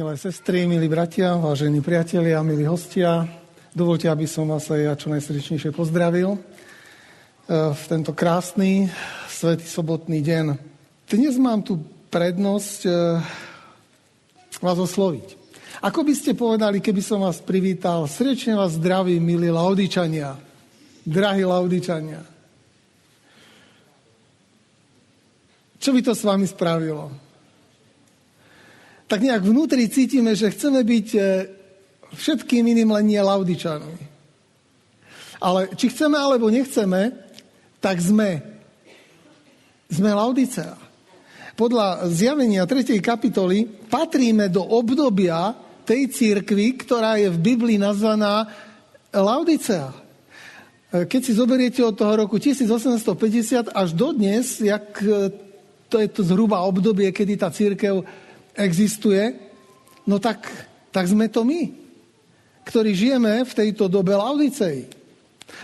Milé sestry, milí bratia, vážení priatelia, milí hostia, dovolte, aby som vás aj ja čo najsrdečnejšie pozdravil e, v tento krásny, svetý sobotný deň. Dnes mám tu prednosť e, vás osloviť. Ako by ste povedali, keby som vás privítal, srdečne vás zdraví, milí laudičania, drahí laudičania. Čo by to s vami spravilo? Tak nejak vnútri cítime, že chceme byť e, všetkým iným len nie Laudičanmi. Ale či chceme alebo nechceme, tak sme. Sme Laudicea. Podľa zjavenia 3. kapitoly patríme do obdobia tej církvy, ktorá je v Biblii nazvaná Laudicea. E, keď si zoberiete od toho roku 1850 až dodnes, jak e, to je to zhruba obdobie, kedy tá církev existuje, no tak, tak sme to my, ktorí žijeme v tejto dobe Laudicei.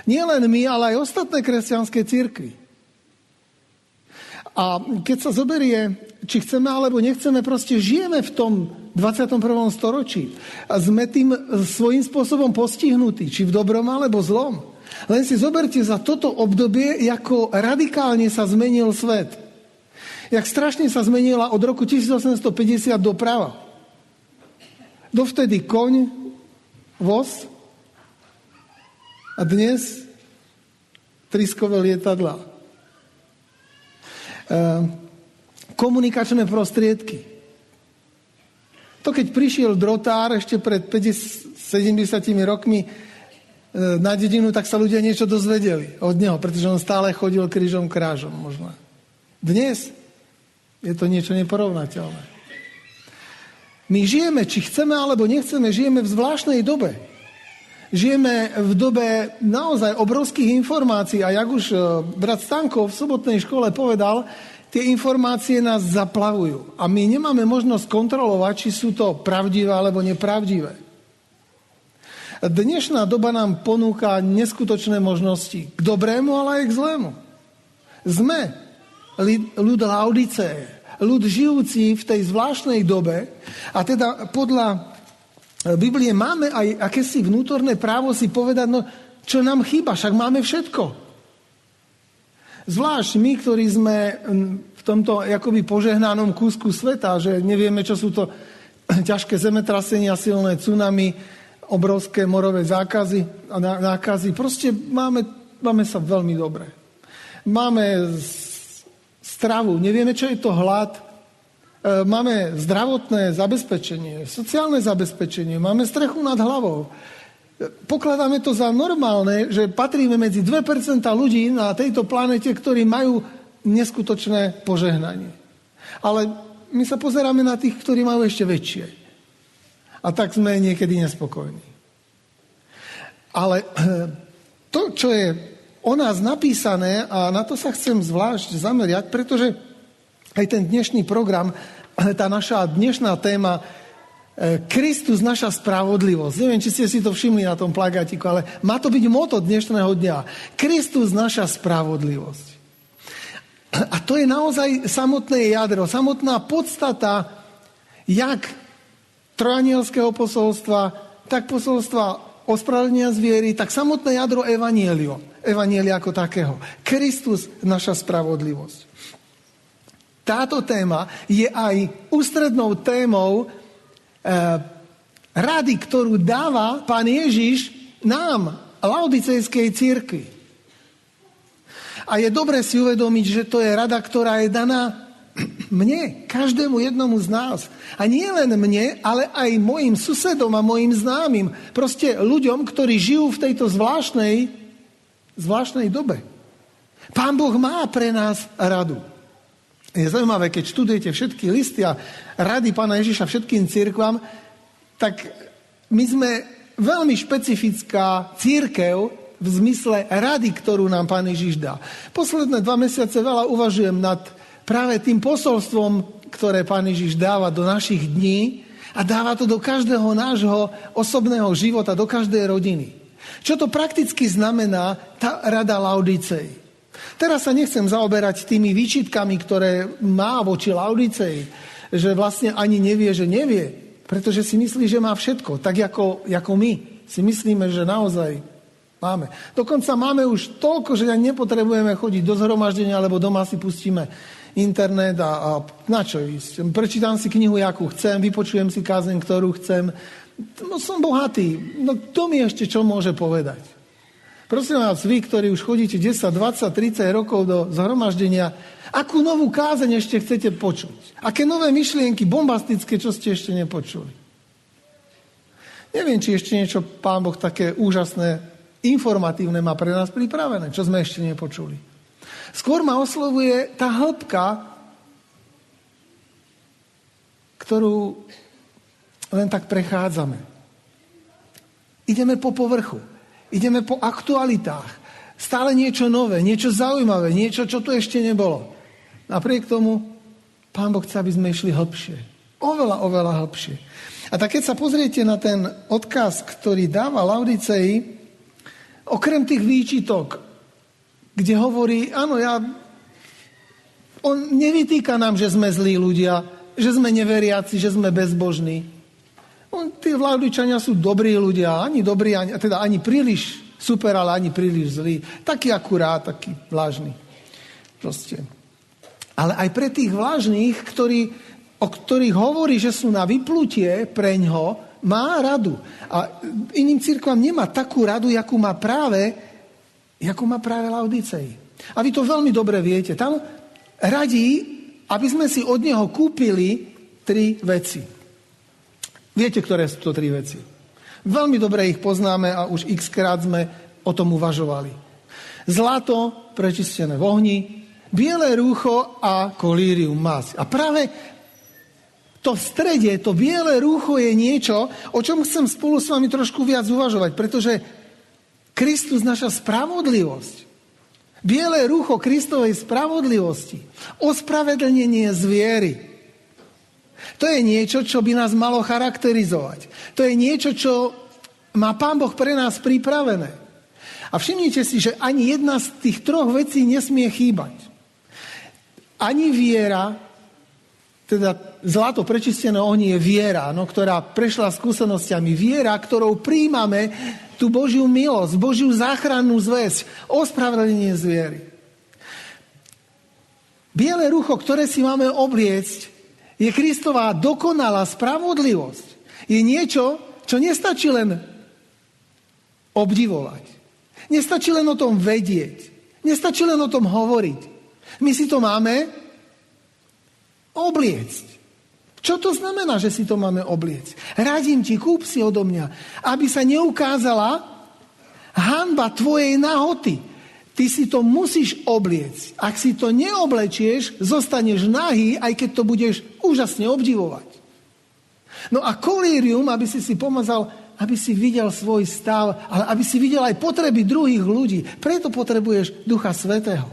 Nie len my, ale aj ostatné kresťanské církvy. A keď sa zoberie, či chceme alebo nechceme, proste žijeme v tom 21. storočí. A sme tým svojím spôsobom postihnutí, či v dobrom alebo zlom. Len si zoberte za toto obdobie, ako radikálne sa zmenil svet jak strašne sa zmenila od roku 1850 doprava. Dovtedy koň, voz a dnes triskové lietadla. E, komunikačné prostriedky. To keď prišiel drotár ešte pred 50, 70 rokmi e, na dedinu, tak sa ľudia niečo dozvedeli od neho, pretože on stále chodil krížom krážom možno. Dnes je to niečo neporovnateľné. My žijeme, či chceme alebo nechceme, žijeme v zvláštnej dobe. Žijeme v dobe naozaj obrovských informácií a jak už e, brat Stanko v sobotnej škole povedal, tie informácie nás zaplavujú. A my nemáme možnosť kontrolovať, či sú to pravdivé alebo nepravdivé. Dnešná doba nám ponúka neskutočné možnosti. K dobrému, ale aj k zlému. Sme ľud Laudice, ľud žijúci v tej zvláštnej dobe a teda podľa Biblie máme aj akési vnútorné právo si povedať, no čo nám chýba, však máme všetko. Zvlášť my, ktorí sme v tomto akoby požehnanom kúsku sveta, že nevieme, čo sú to ťažké zemetrasenia, silné tsunami, obrovské morové zákazy a nákazy. Proste máme, máme sa veľmi dobre. Máme stravu, nevieme, čo je to hlad, e, máme zdravotné zabezpečenie, sociálne zabezpečenie, máme strechu nad hlavou. Pokladáme to za normálne, že patríme medzi 2% ľudí na tejto planete, ktorí majú neskutočné požehnanie. Ale my sa pozeráme na tých, ktorí majú ešte väčšie. A tak sme niekedy nespokojní. Ale to, čo je o nás napísané a na to sa chcem zvlášť zameriať, pretože aj ten dnešný program, tá naša dnešná téma e, Kristus, naša spravodlivosť. Neviem, či ste si to všimli na tom plagátiku, ale má to byť moto dnešného dňa. Kristus, naša spravodlivosť. A to je naozaj samotné jadro, samotná podstata jak trojanielského posolstva, tak posolstva ospravedlenia zviery, tak samotné jadro evanielio. Evanielia ako takého. Kristus, naša spravodlivosť. Táto téma je aj ústrednou témou e, rady, ktorú dáva pán Ježiš nám, Laodicejskej církvi. A je dobre si uvedomiť, že to je rada, ktorá je daná mne, každému jednomu z nás. A nie len mne, ale aj mojim susedom a mojim známym. Proste ľuďom, ktorí žijú v tejto zvláštnej zvláštnej dobe. Pán Boh má pre nás radu. Je zaujímavé, keď študujete všetky listy a rady pána Ježiša všetkým církvam, tak my sme veľmi špecifická církev v zmysle rady, ktorú nám pán Ježiš dá. Posledné dva mesiace veľa uvažujem nad práve tým posolstvom, ktoré pán Ježiš dáva do našich dní a dáva to do každého nášho osobného života, do každej rodiny. Čo to prakticky znamená tá rada Laudicei? Teraz sa nechcem zaoberať tými výčitkami, ktoré má voči Laudicei, že vlastne ani nevie, že nevie. Pretože si myslí, že má všetko, tak ako, ako my si myslíme, že naozaj máme. Dokonca máme už toľko, že nepotrebujeme chodiť do zhromaždenia, alebo doma si pustíme internet a, a na čo ísť. Prečítam si knihu, akú chcem, vypočujem si kázeň, ktorú chcem. No som bohatý. No kto mi ešte čo môže povedať? Prosím vás, vy, ktorí už chodíte 10, 20, 30 rokov do zhromaždenia, akú novú kázeň ešte chcete počuť? Aké nové myšlienky, bombastické, čo ste ešte nepočuli? Neviem, či ešte niečo Pán Boh také úžasné, informatívne má pre nás pripravené, čo sme ešte nepočuli. Skôr ma oslovuje tá hĺbka, ktorú len tak prechádzame. Ideme po povrchu. Ideme po aktualitách. Stále niečo nové, niečo zaujímavé, niečo, čo tu ešte nebolo. Napriek tomu Pán Boh chce, aby sme išli hlbšie. Oveľa, oveľa hlbšie. A tak keď sa pozriete na ten odkaz, ktorý dáva Laudicei, okrem tých výčitok, kde hovorí, áno, ja, on nevytýka nám, že sme zlí ľudia, že sme neveriaci, že sme bezbožní. On, tí vládličania sú dobrí ľudia, ani dobrí, ani, teda ani príliš super, ale ani príliš zlí. Taký akurát, taký vlážny. Proste. Ale aj pre tých vlážnych, ktorí, o ktorých hovorí, že sú na vyplutie pre ňo, má radu. A iným církvam nemá takú radu, jakú má práve, jakú má práve Laudicei. A vy to veľmi dobre viete. Tam radí, aby sme si od neho kúpili tri veci. Viete, ktoré sú to tri veci. Veľmi dobre ich poznáme a už x krát sme o tom uvažovali. Zlato, prečistené v ohni, biele rúcho a kolírium mas. A práve to v strede, to biele rúcho je niečo, o čom chcem spolu s vami trošku viac uvažovať, pretože Kristus, naša spravodlivosť, biele rúcho Kristovej spravodlivosti, ospravedlnenie zviery, to je niečo, čo by nás malo charakterizovať. To je niečo, čo má Pán Boh pre nás pripravené. A všimnite si, že ani jedna z tých troch vecí nesmie chýbať. Ani viera, teda zlato prečistené ohni je viera, no, ktorá prešla skúsenosťami. Viera, ktorou príjmame tú Božiu milosť, Božiu záchrannú zväzť, ospravedlenie zviery. Biele rucho, ktoré si máme obliecť, je Kristová dokonalá spravodlivosť. Je niečo, čo nestačí len obdivovať. Nestačí len o tom vedieť. Nestačí len o tom hovoriť. My si to máme obliecť. Čo to znamená, že si to máme obliecť? Radím ti, kúp si odo mňa, aby sa neukázala hanba tvojej nahoty. Ty si to musíš obliecť. Ak si to neoblečieš, zostaneš nahý, aj keď to budeš úžasne obdivovať. No a kolírium, aby si si pomazal, aby si videl svoj stav, ale aby si videl aj potreby druhých ľudí. Preto potrebuješ Ducha Svetého.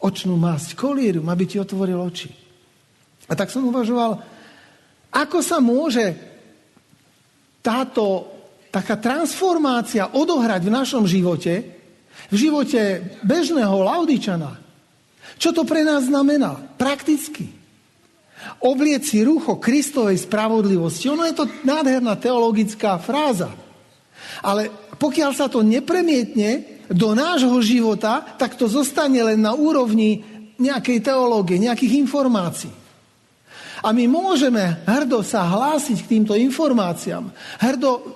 Očnú masť, kolírium, aby ti otvoril oči. A tak som uvažoval, ako sa môže táto taká transformácia odohrať v našom živote, v živote bežného Laudičana. Čo to pre nás znamená? Prakticky. Oblieť si rucho Kristovej spravodlivosti. Ono je to nádherná teologická fráza. Ale pokiaľ sa to nepremietne do nášho života, tak to zostane len na úrovni nejakej teológie, nejakých informácií. A my môžeme hrdo sa hlásiť k týmto informáciám. Hrdo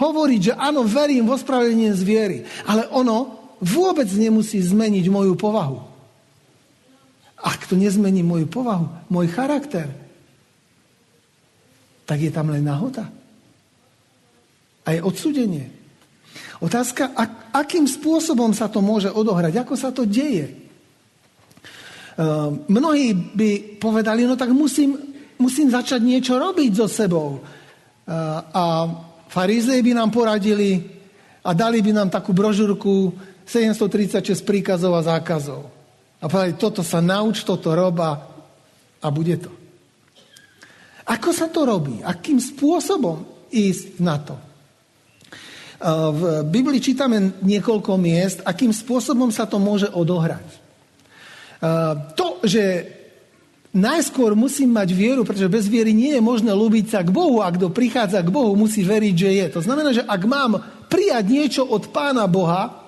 hovoriť, že áno, verím v ospravedlenie zviery. Ale ono vôbec nemusí zmeniť moju povahu. Ak to nezmení moju povahu, môj charakter, tak je tam len nahota. A je odsudenie. Otázka, ak, akým spôsobom sa to môže odohrať, ako sa to deje. Uh, mnohí by povedali, no tak musím, musím začať niečo robiť so sebou. Uh, a farizei by nám poradili a dali by nám takú brožúrku 736 príkazov a zákazov. A povedali, toto sa nauč, toto roba a bude to. Ako sa to robí? Akým spôsobom ísť na to? V Biblii čítame niekoľko miest, akým spôsobom sa to môže odohrať. To, že najskôr musím mať vieru, pretože bez viery nie je možné ľúbiť sa k Bohu a kto prichádza k Bohu, musí veriť, že je. To znamená, že ak mám prijať niečo od Pána Boha,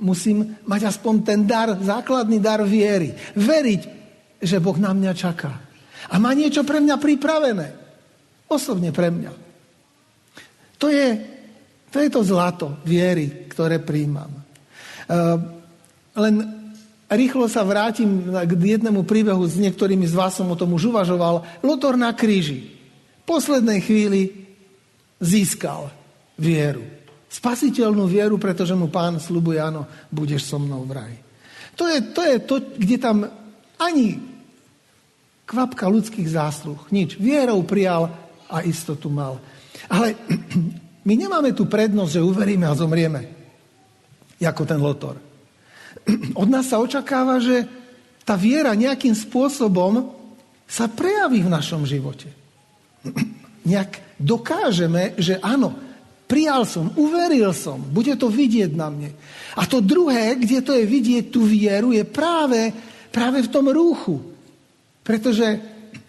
musím mať aspoň ten dar, základný dar viery. Veriť, že Boh na mňa čaká. A má niečo pre mňa pripravené. Osobne pre mňa. To je to, je to zlato viery, ktoré príjmam. Uh, len rýchlo sa vrátim k jednému príbehu, s niektorými z vás som o tom už uvažoval. Lotor na kríži. V poslednej chvíli získal vieru. Spasiteľnú vieru, pretože mu pán slubuje, áno, budeš so mnou v raji. To je, to je to, kde tam ani kvapka ľudských zásluh, nič. Vierou prijal a istotu mal. Ale my nemáme tu prednosť, že uveríme a zomrieme, ako ten Lotor. Od nás sa očakáva, že tá viera nejakým spôsobom sa prejaví v našom živote. Nejak dokážeme, že áno, prijal som, uveril som, bude to vidieť na mne. A to druhé, kde to je vidieť tú vieru, je práve, práve v tom rúchu. Pretože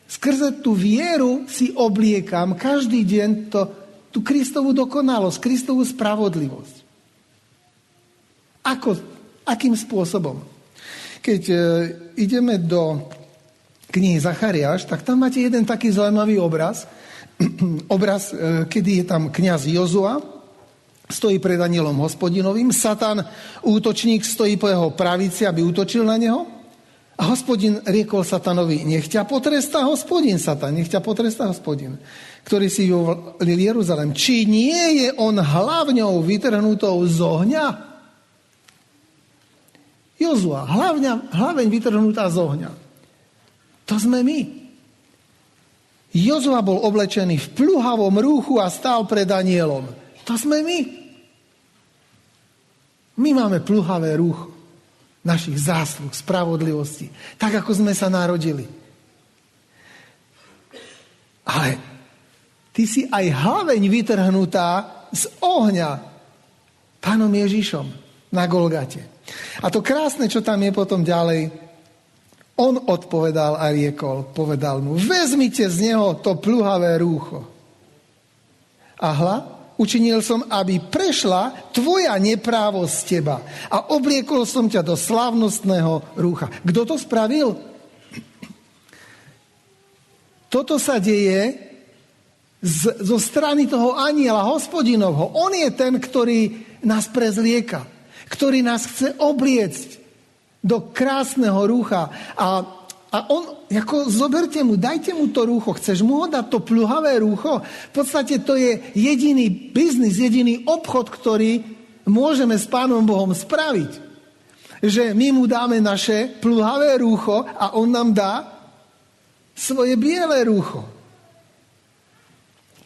skrze tú vieru si obliekam každý deň to, tú Kristovú dokonalosť, Kristovú spravodlivosť. Ako Akým spôsobom? Keď e, ideme do knihy Zachariáš, tak tam máte jeden taký zaujímavý obraz. obraz, e, kedy je tam kniaz Jozua, stojí pred anielom hospodinovým, Satan, útočník, stojí po jeho pravici, aby útočil na neho. A hospodin riekol Satanovi, nech ťa potrestá hospodin, Satan, nech ťa potrestá hospodin, ktorý si vyvolil Jeruzalem. Či nie je on hlavňou vytrhnutou z ohňa? Jozua, hlavňa, hlaveň vytrhnutá z ohňa. To sme my. Jozua bol oblečený v pluhavom rúchu a stál pred anielom. To sme my. My máme pluhavé rúcho našich zásluh, spravodlivosti. Tak, ako sme sa narodili. Ale ty si aj hlaveň vytrhnutá z ohňa pánom Ježišom na Golgate. A to krásne, čo tam je potom ďalej, on odpovedal a riekol, povedal mu, vezmite z neho to pluhavé rúcho. A hla, učinil som, aby prešla tvoja neprávosť z teba a obliekol som ťa do slavnostného rúcha. Kto to spravil? Toto sa deje z, zo strany toho aniela hospodinovho. On je ten, ktorý nás prezlieka ktorý nás chce obliecť do krásneho rúcha. A, a on, ako zoberte mu, dajte mu to rúcho. Chceš mu ho dať to pluhavé rúcho? V podstate to je jediný biznis, jediný obchod, ktorý môžeme s Pánom Bohom spraviť. Že my mu dáme naše pluhavé rúcho a on nám dá svoje biele rúcho.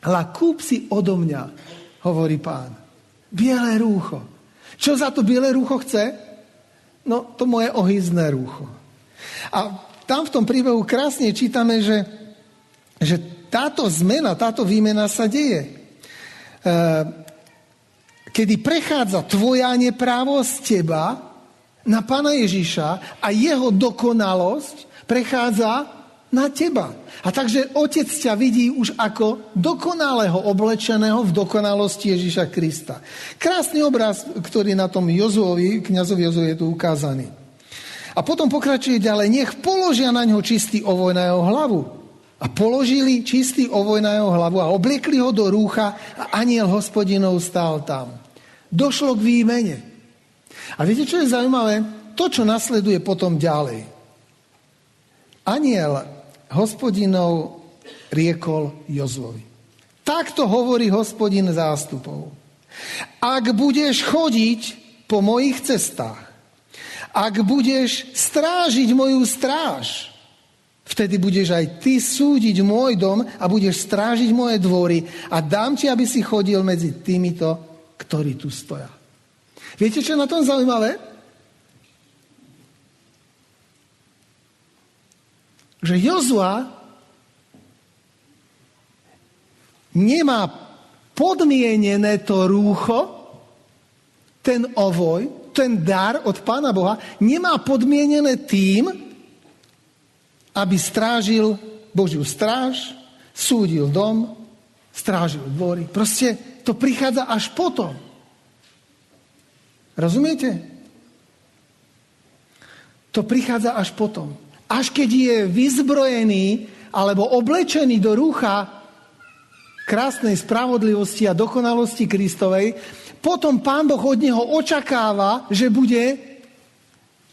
Hla, kúp si odo mňa, hovorí pán. Biele rúcho. Čo za to biele rúcho chce? No, to moje ohyzné rúcho. A tam v tom príbehu krásne čítame, že, že táto zmena, táto výmena sa deje. E, kedy prechádza tvoja neprávosť z teba na Pána Ježiša a jeho dokonalosť prechádza na teba. A takže otec ťa vidí už ako dokonalého oblečeného v dokonalosti Ježíša Krista. Krásny obraz, ktorý na tom Jozuovi, kniazovi Jozuovi je tu ukázaný. A potom pokračuje ďalej, nech položia na ňo čistý ovoj na jeho hlavu. A položili čistý ovoj na jeho hlavu a obliekli ho do rúcha a aniel hospodinov stál tam. Došlo k výmene. A viete, čo je zaujímavé? To, čo nasleduje potom ďalej. Aniel hospodinov riekol Jozvovi. Takto hovorí hospodin zástupov. Ak budeš chodiť po mojich cestách, ak budeš strážiť moju stráž, vtedy budeš aj ty súdiť môj dom a budeš strážiť moje dvory a dám ti, aby si chodil medzi týmito, ktorí tu stoja. Viete, čo je na tom zaujímavé? Že Jozua nemá podmienené to rúcho, ten ovoj, ten dar od Pána Boha, nemá podmienené tým, aby strážil Božiu stráž, súdil dom, strážil dvory. Proste to prichádza až potom. Rozumiete? To prichádza až potom. Až keď je vyzbrojený alebo oblečený do rúcha krásnej spravodlivosti a dokonalosti Kristovej, potom Pán Boh od neho očakáva, že bude,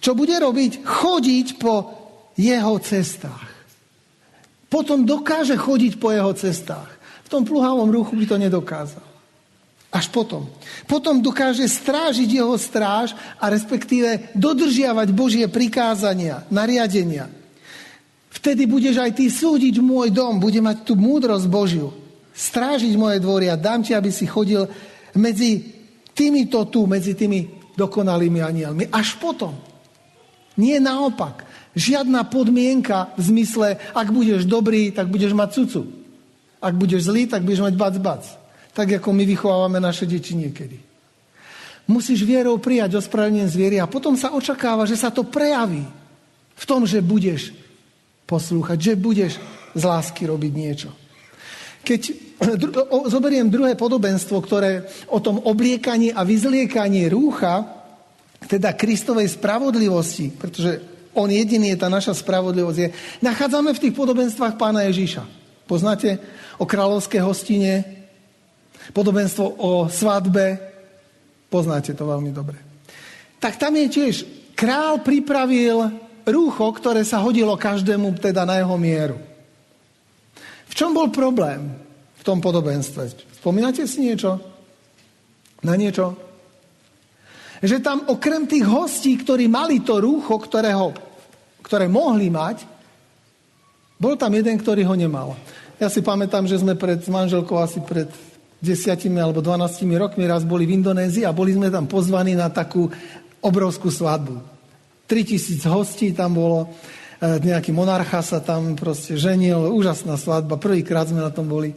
čo bude robiť? Chodiť po jeho cestách. Potom dokáže chodiť po jeho cestách. V tom pluhavom ruchu by to nedokázal. Až potom. Potom dokáže strážiť jeho stráž a respektíve dodržiavať Božie prikázania, nariadenia. Vtedy budeš aj ty súdiť môj dom, bude mať tú múdrosť Božiu. Strážiť moje dvory a dám ti, aby si chodil medzi týmito tu, medzi tými dokonalými anielmi. Až potom. Nie naopak. Žiadna podmienka v zmysle, ak budeš dobrý, tak budeš mať cucu. Ak budeš zlý, tak budeš mať bac, bac. Tak ako my vychovávame naše deti niekedy. Musíš vierou prijať ospravedlnenie zviery a potom sa očakáva, že sa to prejaví v tom, že budeš poslúchať, že budeš z lásky robiť niečo. Keď zoberiem druhé podobenstvo, ktoré o tom obliekaní a vyzliekaní rúcha, teda Kristovej spravodlivosti, pretože on jediný je tá naša spravodlivosť, je, nachádzame v tých podobenstvách pána Ježíša. Poznáte o kráľovskej hostine, Podobenstvo o svadbe, poznáte to veľmi dobre. Tak tam je tiež, král pripravil rúcho, ktoré sa hodilo každému teda na jeho mieru. V čom bol problém v tom podobenstve? Spomínate si niečo? Na niečo? Že tam okrem tých hostí, ktorí mali to rúcho, ktorého, ktoré mohli mať, bol tam jeden, ktorý ho nemal. Ja si pamätám, že sme pred manželkou asi pred desiatimi alebo 12 rokmi raz boli v Indonézii a boli sme tam pozvaní na takú obrovskú svadbu. 3000 hostí tam bolo, e, nejaký monarcha sa tam proste ženil, úžasná svadba, prvýkrát sme na tom boli.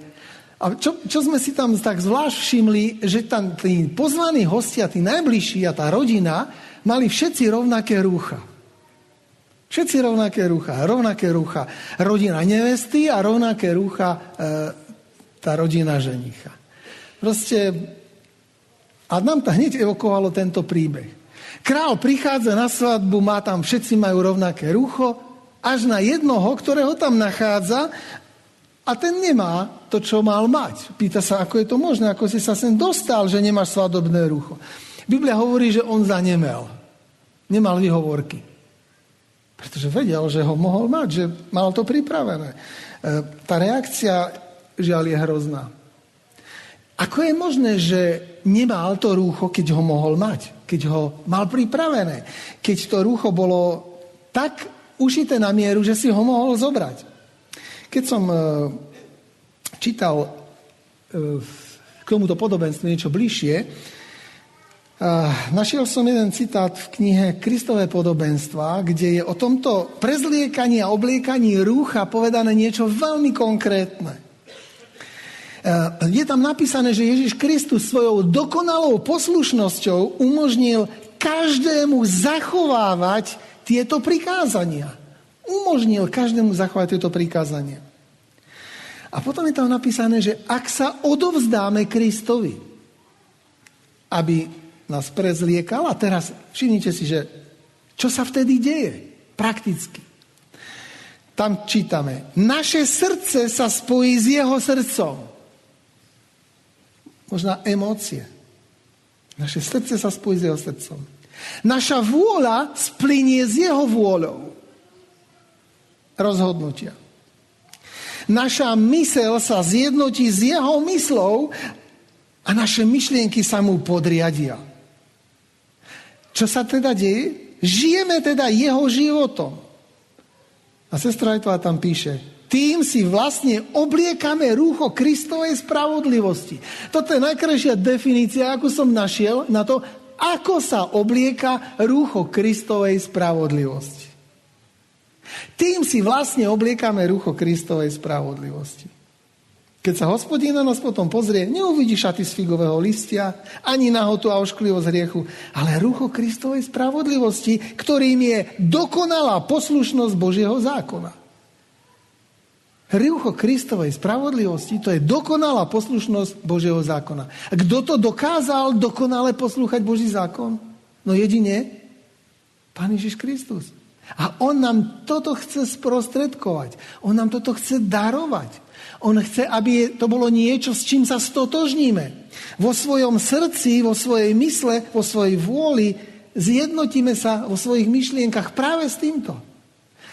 A čo, čo sme si tam tak zvlášť všimli, že tam tí pozvaní hostia, tí najbližší a tá rodina mali všetci rovnaké rúcha. Všetci rovnaké rúcha, rovnaké rúcha rodina nevesty a rovnaké rúcha e, tá rodina ženicha. Proste, a nám to hneď evokovalo tento príbeh. Král prichádza na svadbu, má tam, všetci majú rovnaké rucho, až na jednoho, ktorého tam nachádza a ten nemá to, čo mal mať. Pýta sa, ako je to možné, ako si sa sem dostal, že nemáš svadobné rucho. Biblia hovorí, že on zanemel. Nemal vyhovorky. Pretože vedel, že ho mohol mať, že mal to pripravené. E, tá reakcia, žiaľ, je hrozná. Ako je možné, že nemal to rúcho, keď ho mohol mať? Keď ho mal pripravené? Keď to rúcho bolo tak ušité na mieru, že si ho mohol zobrať. Keď som e, čítal e, k tomuto podobenstvu niečo bližšie, e, našiel som jeden citát v knihe Kristové podobenstva, kde je o tomto prezliekaní a obliekaní rúcha povedané niečo veľmi konkrétne. Eh, je tam napísané, že Ježiš Kristus svojou dokonalou poslušnosťou umožnil každému zachovávať tieto prikázania. Umožnil každému zachovať tieto prikázania. A potom je tam napísané, že ak sa odovzdáme Kristovi, aby nás prezliekal, a teraz všimnite si, že čo sa vtedy deje prakticky. Tam čítame, naše srdce sa spojí s jeho srdcom možná emócie. Naše srdce sa spojí s jeho srdcom. Naša vôľa splinie s jeho vôľou. Rozhodnutia. Naša mysel sa zjednotí s jeho myslou a naše myšlienky sa mu podriadia. Čo sa teda deje? Žijeme teda jeho životom. A sestra Ajtová tam píše, tým si vlastne obliekame rúcho Kristovej spravodlivosti. Toto je najkrajšia definícia, ako som našiel na to, ako sa oblieka rúcho Kristovej spravodlivosti. Tým si vlastne obliekame rúcho Kristovej spravodlivosti. Keď sa hospodín na nás potom pozrie, neuvidí šaty z figového listia, ani nahotu a ošklivosť hriechu, ale rucho Kristovej spravodlivosti, ktorým je dokonalá poslušnosť Božieho zákona. Rúcho Kristovej spravodlivosti to je dokonalá poslušnosť Božieho zákona. Kto to dokázal dokonale poslúchať Boží zákon? No jedine Pán Ježiš Kristus. A on nám toto chce sprostredkovať. On nám toto chce darovať. On chce, aby to bolo niečo, s čím sa stotožníme. Vo svojom srdci, vo svojej mysle, vo svojej vôli zjednotíme sa vo svojich myšlienkach práve s týmto.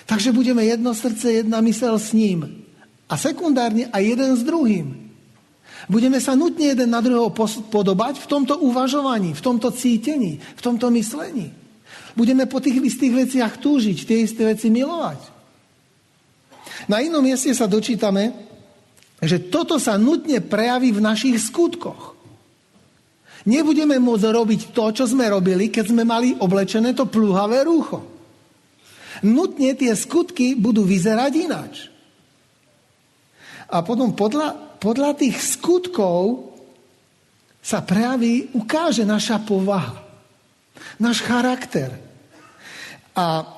Takže budeme jedno srdce, jedna mysel s ním a sekundárne aj jeden s druhým. Budeme sa nutne jeden na druhého podobať v tomto uvažovaní, v tomto cítení, v tomto myslení. Budeme po tých istých veciach túžiť, tie isté veci milovať. Na inom mieste sa dočítame, že toto sa nutne prejaví v našich skutkoch. Nebudeme môcť robiť to, čo sme robili, keď sme mali oblečené to plúhavé rúcho. Nutne tie skutky budú vyzerať ináč. A potom podľa, podľa tých skutkov sa prejaví, ukáže naša povaha, náš charakter. A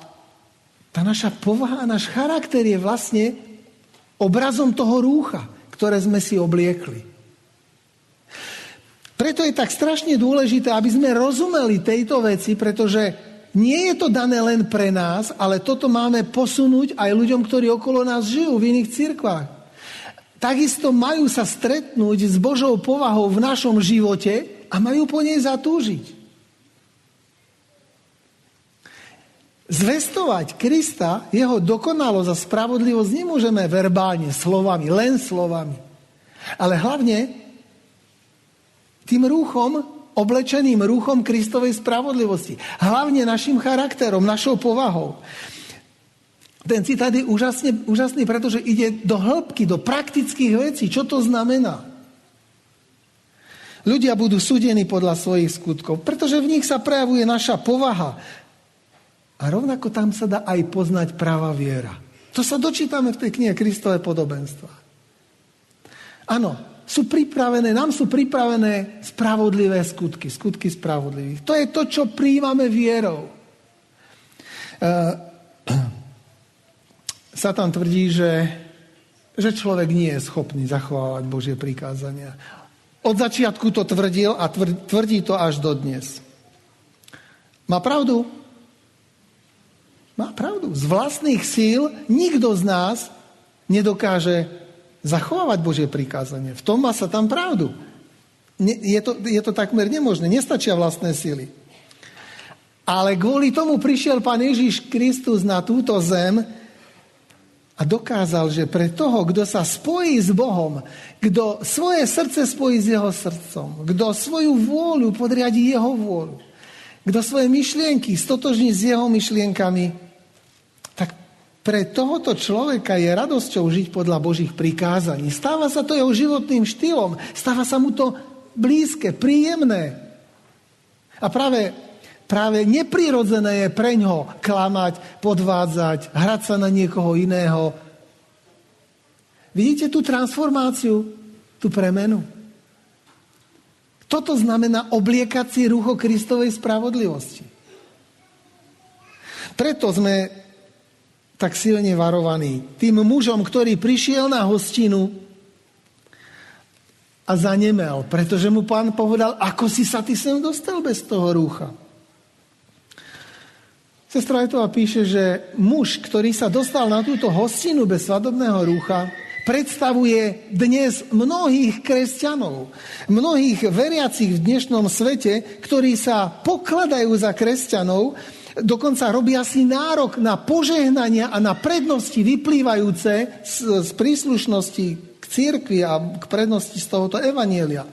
tá naša povaha náš charakter je vlastne obrazom toho rúcha, ktoré sme si obliekli. Preto je tak strašne dôležité, aby sme rozumeli tejto veci, pretože nie je to dané len pre nás, ale toto máme posunúť aj ľuďom, ktorí okolo nás žijú v iných cirkvách takisto majú sa stretnúť s Božou povahou v našom živote a majú po nej zatúžiť. Zvestovať Krista, jeho dokonalosť a spravodlivosť nemôžeme verbálne, slovami, len slovami. Ale hlavne tým rúchom, oblečeným rúchom Kristovej spravodlivosti. Hlavne našim charakterom, našou povahou. Ten citát je úžasne, úžasný, pretože ide do hĺbky, do praktických vecí. Čo to znamená? Ľudia budú súdení podľa svojich skutkov, pretože v nich sa prejavuje naša povaha. A rovnako tam sa dá aj poznať práva viera. To sa dočítame v tej knihe Kristové podobenstva. Áno, sú pripravené, nám sú pripravené spravodlivé skutky, skutky spravodlivých. To je to, čo príjmame vierou. Uh, Satan tvrdí, že, že človek nie je schopný zachovávať Božie prikázania. Od začiatku to tvrdil a tvrdí to až do dnes. Má pravdu? Má pravdu. Z vlastných síl nikto z nás nedokáže zachovávať Božie prikázanie. V tom má sa tam pravdu. Je to, je to takmer nemožné. Nestačia vlastné síly. Ale kvôli tomu prišiel Pán Ježiš Kristus na túto zem, a dokázal, že pre toho, kto sa spojí s Bohom, kto svoje srdce spojí s jeho srdcom, kto svoju vôľu podriadi jeho vôľu, kto svoje myšlienky stotožní s jeho myšlienkami, tak pre tohoto človeka je radosťou žiť podľa Božích prikázaní. Stáva sa to jeho životným štýlom, stáva sa mu to blízke, príjemné. A práve Práve neprirodzené je pre ňo klamať, podvádzať, hrať sa na niekoho iného. Vidíte tú transformáciu, tú premenu? Toto znamená obliekať si rucho Kristovej spravodlivosti. Preto sme tak silne varovaní. Tým mužom, ktorý prišiel na hostinu a zanemel, pretože mu pán povedal, ako si sa ty sem dostal bez toho rúcha. Sestra Etová píše, že muž, ktorý sa dostal na túto hostinu bez svadobného rúcha, predstavuje dnes mnohých kresťanov, mnohých veriacich v dnešnom svete, ktorí sa pokladajú za kresťanov, dokonca robia si nárok na požehnania a na prednosti vyplývajúce z, z príslušnosti k církvi a k prednosti z tohoto evanielia.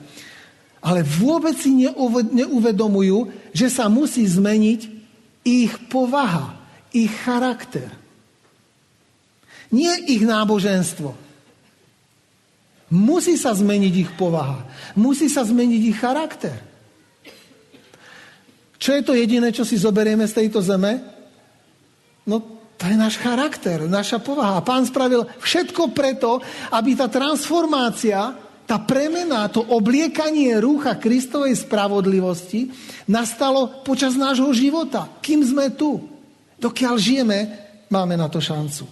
Ale vôbec si neuvedomujú, že sa musí zmeniť ich povaha, ich charakter. Nie ich náboženstvo. Musí sa zmeniť ich povaha. Musí sa zmeniť ich charakter. Čo je to jediné, čo si zoberieme z tejto zeme? No, to je náš charakter, naša povaha. Pán spravil všetko preto, aby tá transformácia tá premena, to obliekanie rúcha Kristovej spravodlivosti nastalo počas nášho života. Kým sme tu? Dokiaľ žijeme, máme na to šancu.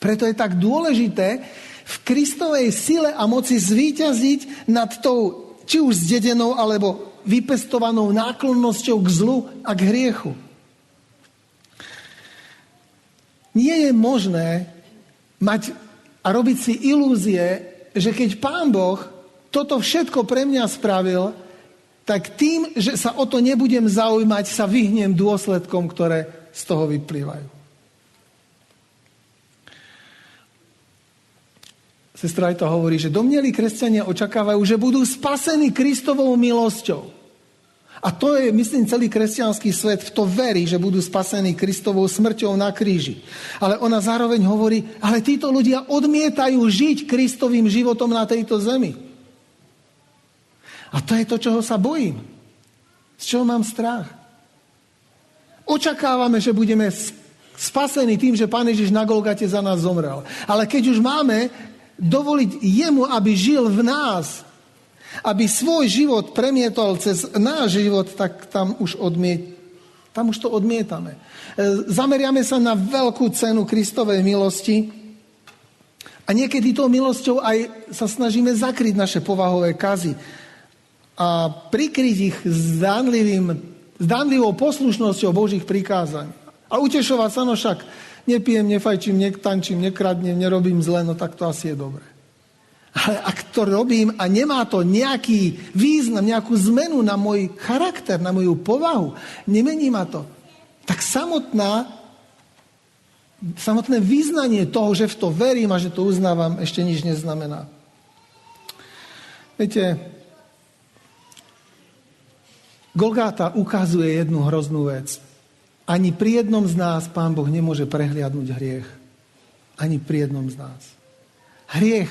Preto je tak dôležité v Kristovej sile a moci zvíťaziť nad tou, či už zdedenou, alebo vypestovanou náklonnosťou k zlu a k hriechu. Nie je možné mať a robiť si ilúzie, že keď Pán Boh toto všetko pre mňa spravil, tak tým, že sa o to nebudem zaujímať, sa vyhnem dôsledkom, ktoré z toho vyplývajú. Sestra aj to hovorí, že domnelí kresťania očakávajú, že budú spasení Kristovou milosťou. A to je, myslím, celý kresťanský svet v to verí, že budú spasení Kristovou smrťou na kríži. Ale ona zároveň hovorí, ale títo ľudia odmietajú žiť Kristovým životom na tejto zemi. A to je to, čoho sa bojím. Z čoho mám strach? Očakávame, že budeme spasení tým, že Pán Ježiš na Golgate za nás zomrel. Ale keď už máme dovoliť jemu, aby žil v nás, aby svoj život premietol cez náš život, tak tam už, odmiet, tam už to odmietame. E, zameriame sa na veľkú cenu Kristovej milosti a niekedy tou milosťou aj sa snažíme zakryť naše povahové kazy a prikryť ich zdánlivým, zdánlivou poslušnosťou Božích prikázaní. A utešovať sa, no však nepijem, nefajčím, nektančím, nekradnem, nerobím zle, no tak to asi je dobré. Ale ak to robím a nemá to nejaký význam, nejakú zmenu na môj charakter, na moju povahu, nemení ma to, tak samotná, samotné význanie toho, že v to verím a že to uznávam, ešte nič neznamená. Viete, Golgáta ukazuje jednu hroznú vec. Ani pri jednom z nás Pán Boh nemôže prehliadnúť hriech. Ani pri jednom z nás. Hriech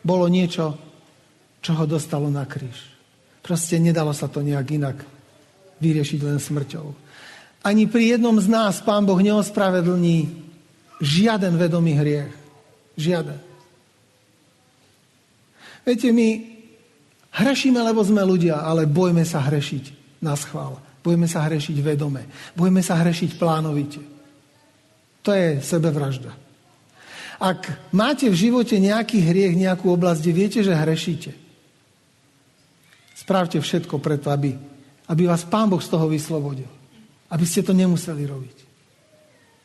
bolo niečo, čo ho dostalo na kríž. Proste nedalo sa to nejak inak vyriešiť len smrťou. Ani pri jednom z nás Pán Boh neospravedlní žiaden vedomý hriech. Žiaden. Viete, my hrešíme, lebo sme ľudia, ale bojme sa hrešiť na schvál. Budeme sa hrešiť vedome. Budeme sa hrešiť plánovite. To je sebevražda. Ak máte v živote nejaký hriech, nejakú oblasť, kde viete, že hrešíte, spravte všetko preto, aby, aby vás Pán Boh z toho vyslobodil. Aby ste to nemuseli robiť.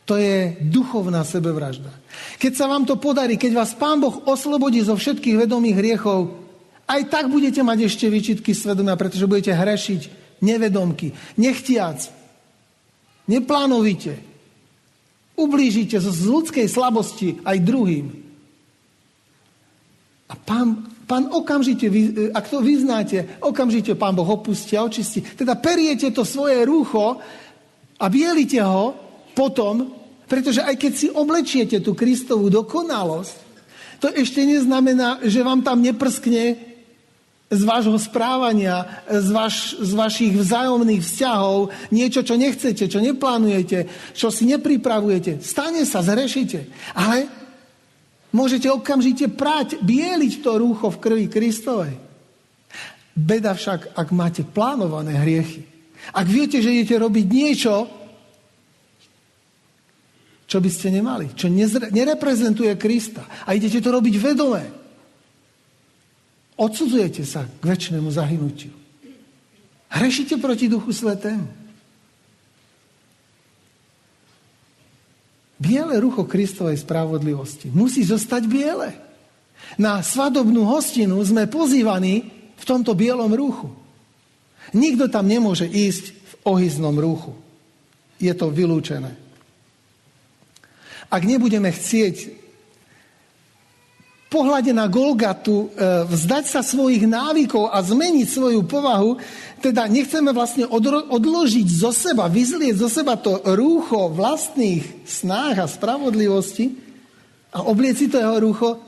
To je duchovná sebevražda. Keď sa vám to podarí, keď vás Pán Boh oslobodí zo všetkých vedomých hriechov, aj tak budete mať ešte výčitky svedomia, pretože budete hrešiť nevedomky, nechtiac, neplánovite. Ublížite z ľudskej slabosti aj druhým. A pán, pán okamžite, ak to vyznáte, okamžite pán Boh opustí a očistí. Teda periete to svoje rúcho a bielite ho potom, pretože aj keď si oblečiete tú Kristovú dokonalosť, to ešte neznamená, že vám tam neprskne z vášho správania, z, vaš, z vašich vzájomných vzťahov, niečo, čo nechcete, čo neplánujete, čo si nepripravujete. Stane sa, zrešite. Ale môžete okamžite prať, bieliť to rúcho v krvi Kristovej. Beda však, ak máte plánované hriechy. Ak viete, že idete robiť niečo, čo by ste nemali, čo nereprezentuje Krista a idete to robiť vedomé, Odsudzujete sa k väčšnému zahynutiu. Hrešite proti Duchu Svetému. Biele rucho Kristovej spravodlivosti musí zostať biele. Na svadobnú hostinu sme pozývaní v tomto bielom ruchu. Nikto tam nemôže ísť v ohyznom ruchu. Je to vylúčené. Ak nebudeme chcieť pohľade na Golgatu e, vzdať sa svojich návykov a zmeniť svoju povahu, teda nechceme vlastne odložiť zo seba, vyzlieť zo seba to rúcho vlastných snách a spravodlivosti a oblieť si to jeho rúcho,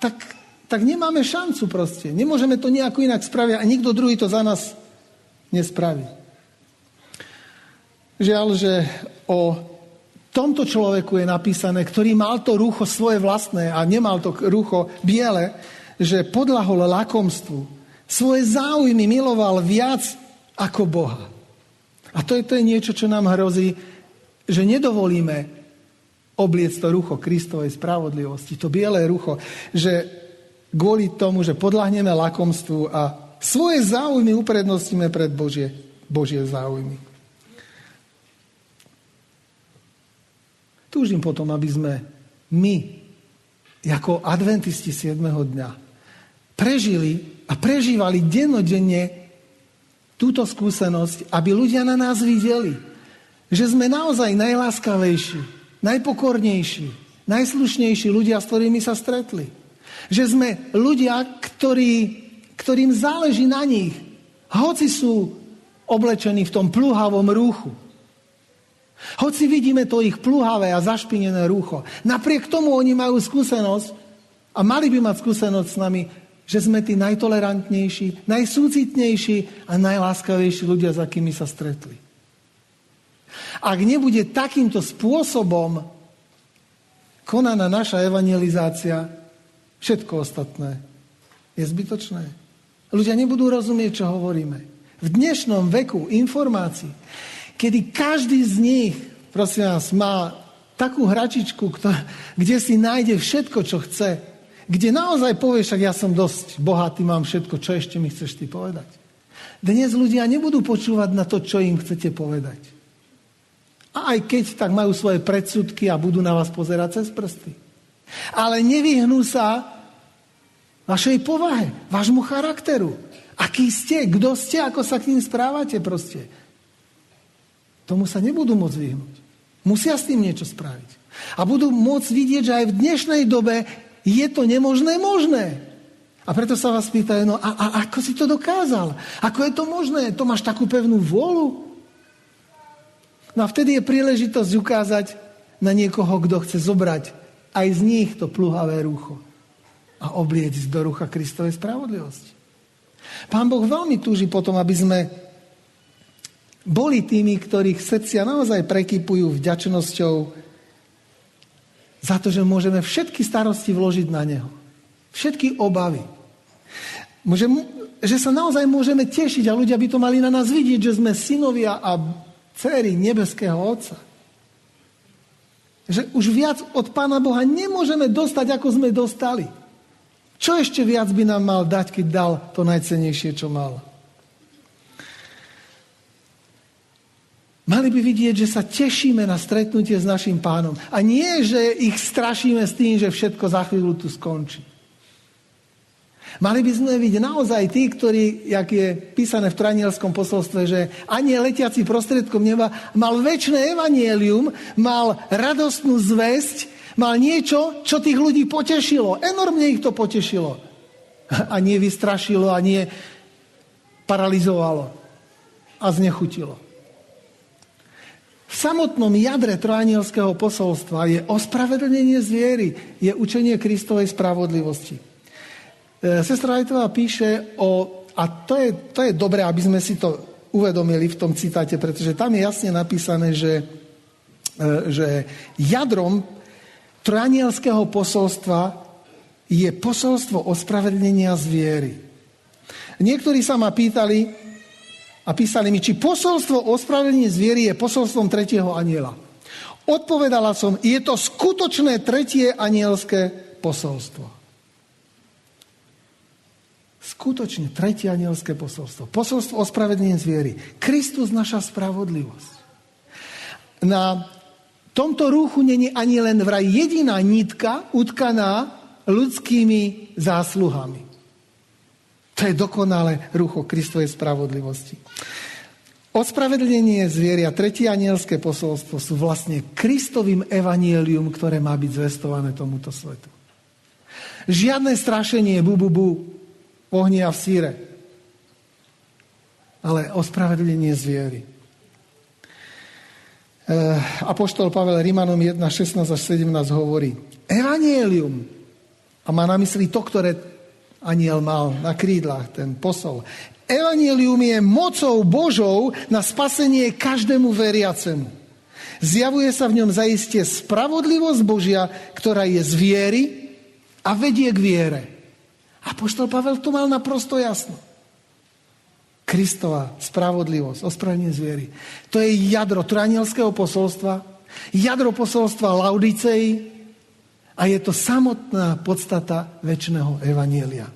tak, tak nemáme šancu proste. Nemôžeme to nejako inak spraviť a nikto druhý to za nás nespraví. Žiaľ, že o tomto človeku je napísané, ktorý mal to rúcho svoje vlastné a nemal to rúcho biele, že podľahol lakomstvu. Svoje záujmy miloval viac ako Boha. A to je, to je niečo, čo nám hrozí, že nedovolíme obliec to rucho Kristovej spravodlivosti, to biele rucho, že kvôli tomu, že podľahneme lakomstvu a svoje záujmy uprednostíme pred Božie, Božie záujmy. Túžim potom, aby sme my, ako adventisti 7. dňa, prežili a prežívali dennodenne túto skúsenosť, aby ľudia na nás videli, že sme naozaj najláskavejší, najpokornejší, najslušnejší ľudia, s ktorými sa stretli. Že sme ľudia, ktorí, ktorým záleží na nich, hoci sú oblečení v tom pluhavom rúchu. Hoci vidíme to ich pluhavé a zašpinené rúcho. Napriek tomu oni majú skúsenosť a mali by mať skúsenosť s nami, že sme tí najtolerantnejší, najsúcitnejší a najláskavejší ľudia, s akými sa stretli. Ak nebude takýmto spôsobom konaná naša evangelizácia, všetko ostatné je zbytočné. Ľudia nebudú rozumieť, čo hovoríme. V dnešnom veku informácií, kedy každý z nich, prosím vás, má takú hračičku, kde si nájde všetko, čo chce, kde naozaj povieš, že ja som dosť bohatý, mám všetko, čo ešte mi chceš ty povedať. Dnes ľudia nebudú počúvať na to, čo im chcete povedať. A aj keď tak majú svoje predsudky a budú na vás pozerať cez prsty. Ale nevyhnú sa vašej povahe, vášmu charakteru. Aký ste, kto ste, ako sa k ním správate proste. Tomu sa nebudú môcť vyhnúť. Musia s tým niečo spraviť. A budú môcť vidieť, že aj v dnešnej dobe je to nemožné možné. A preto sa vás pýtajú, no a, a ako si to dokázal? Ako je to možné? To máš takú pevnú vôľu? No a vtedy je príležitosť ukázať na niekoho, kto chce zobrať aj z nich to pluhavé rucho a obliecť do rucha Kristovej spravodlivosti. Pán Boh veľmi túži potom, aby sme boli tými, ktorých srdcia naozaj prekypujú vďačnosťou za to, že môžeme všetky starosti vložiť na Neho. Všetky obavy. Môžem, že sa naozaj môžeme tešiť a ľudia by to mali na nás vidieť, že sme synovia a céry nebeského Otca. Že už viac od Pána Boha nemôžeme dostať, ako sme dostali. Čo ešte viac by nám mal dať, keď dal to najcenejšie, čo mal? Mali by vidieť, že sa tešíme na stretnutie s našim pánom. A nie, že ich strašíme s tým, že všetko za chvíľu tu skončí. Mali by sme byť naozaj tí, ktorí, jak je písané v Tranielskom posolstve, že ani letiaci prostredkom neba mal väčšie evanielium, mal radostnú zväzť, mal niečo, čo tých ľudí potešilo. Enormne ich to potešilo. A nie vystrašilo, a nie paralizovalo. A znechutilo. V samotnom jadre trojanielského posolstva je ospravedlnenie zviery, je učenie Kristovej spravodlivosti. E, sestra Rajtová píše o, a to je, to je dobré, aby sme si to uvedomili v tom citáte, pretože tam je jasne napísané, že, e, že jadrom trojanielského posolstva je posolstvo ospravedlnenia zviery. Niektorí sa ma pýtali, a písali mi, či posolstvo o ospravedlení zviery je posolstvom tretieho aniela. Odpovedala som, je to skutočné tretie anielské posolstvo. Skutočne tretie anielské posolstvo. Posolstvo o ospravedlení zviery. Kristus naša spravodlivosť. Na tomto rúchu není ani len vraj jediná nitka utkaná ľudskými zásluhami. To je dokonalé rucho Kristovej spravodlivosti. Ospravedlenie zvieria, tretie anielské posolstvo sú vlastne Kristovým evanielium, ktoré má byť zvestované tomuto svetu. Žiadne strašenie bu, bu, bu, ohni a v síre, ale ospravedlenie zviery. E, Apoštol Pavel Rimanom 1, 16 až 17 hovorí, evanielium, a má na mysli to, ktoré aniel mal na krídlach, ten posol. Evangelium je mocou Božou na spasenie každému veriacemu. Zjavuje sa v ňom zaiste spravodlivosť Božia, ktorá je z viery a vedie k viere. A poštol Pavel to mal naprosto jasno. Kristova spravodlivosť, ospravedlenie zviery. To je jadro tranielského posolstva, jadro posolstva Laudicei a je to samotná podstata väčšného evanielia.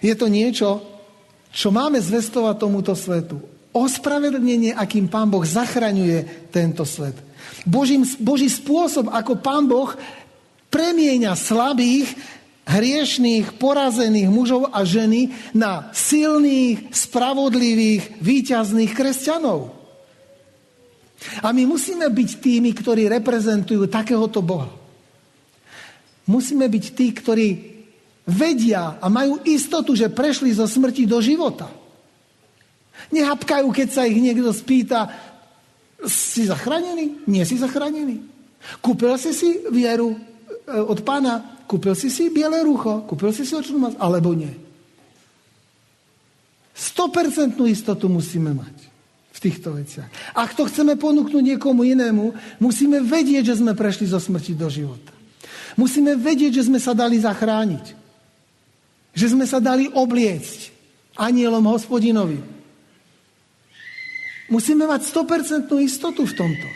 Je to niečo, čo máme zvestovať tomuto svetu. Ospravedlnenie, akým Pán Boh zachraňuje tento svet. Boží, Boží spôsob, ako Pán Boh premieňa slabých, hriešných, porazených mužov a ženy na silných, spravodlivých, výťazných kresťanov. A my musíme byť tými, ktorí reprezentujú takéhoto Boha. Musíme byť tí, ktorí vedia a majú istotu, že prešli zo smrti do života. Nehapkajú, keď sa ich niekto spýta, si zachránený? Nie si zachránený? Kúpil si si vieru e, od pána? Kúpil si si biele rucho? Kúpil si si očnú mas? Alebo nie? 100% istotu musíme mať v týchto veciach. Ak to chceme ponúknuť niekomu inému, musíme vedieť, že sme prešli zo smrti do života. Musíme vedieť, že sme sa dali zachrániť. Že sme sa dali obliecť anielom hospodinovi. Musíme mať 100% istotu v tomto.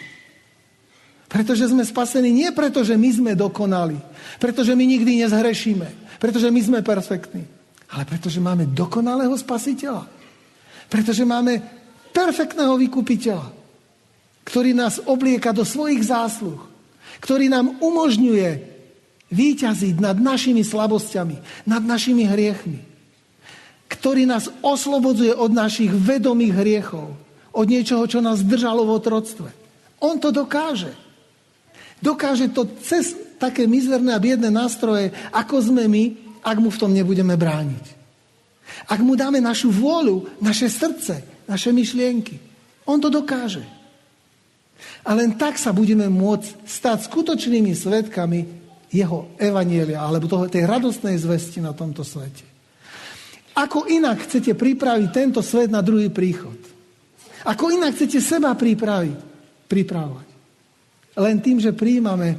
Pretože sme spasení nie preto, že my sme dokonali, pretože my nikdy nezhrešíme, pretože my sme perfektní, ale pretože máme dokonalého spasiteľa. Pretože máme perfektného vykupiteľa, ktorý nás oblieka do svojich zásluh, ktorý nám umožňuje výťaziť nad našimi slabosťami, nad našimi hriechmi, ktorý nás oslobodzuje od našich vedomých hriechov, od niečoho, čo nás držalo v otroctve. On to dokáže. Dokáže to cez také mizerné a biedné nástroje, ako sme my, ak mu v tom nebudeme brániť. Ak mu dáme našu vôľu, naše srdce, naše myšlienky. On to dokáže. A len tak sa budeme môcť stať skutočnými svetkami jeho evanielia, alebo toho, tej radostnej zvesti na tomto svete. Ako inak chcete pripraviť tento svet na druhý príchod? Ako inak chcete seba pripraviť? Pripravovať. Len tým, že príjmame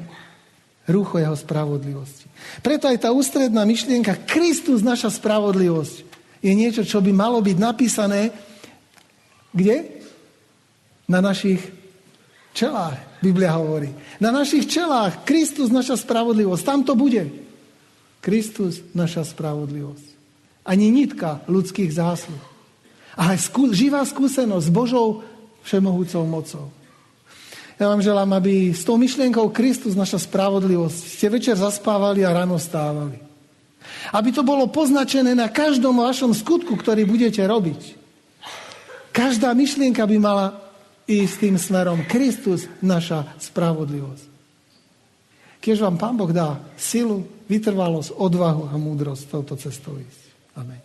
rucho jeho spravodlivosti. Preto aj tá ústredná myšlienka Kristus, naša spravodlivosť, je niečo, čo by malo byť napísané kde? Na našich čelách. Biblia hovorí. Na našich čelách Kristus naša spravodlivosť. Tam to bude. Kristus naša spravodlivosť. Ani nitka ľudských zásluh. Ale skú, živá skúsenosť s Božou všemohúcou mocou. Ja vám želám, aby s tou myšlienkou Kristus naša spravodlivosť ste večer zaspávali a ráno stávali. Aby to bolo poznačené na každom vašom skutku, ktorý budete robiť. Každá myšlienka by mala ísť tým smerom. Kristus, naša spravodlivosť. Keď vám Pán Boh dá silu, vytrvalosť, odvahu a múdrosť touto cestou ísť. Amen.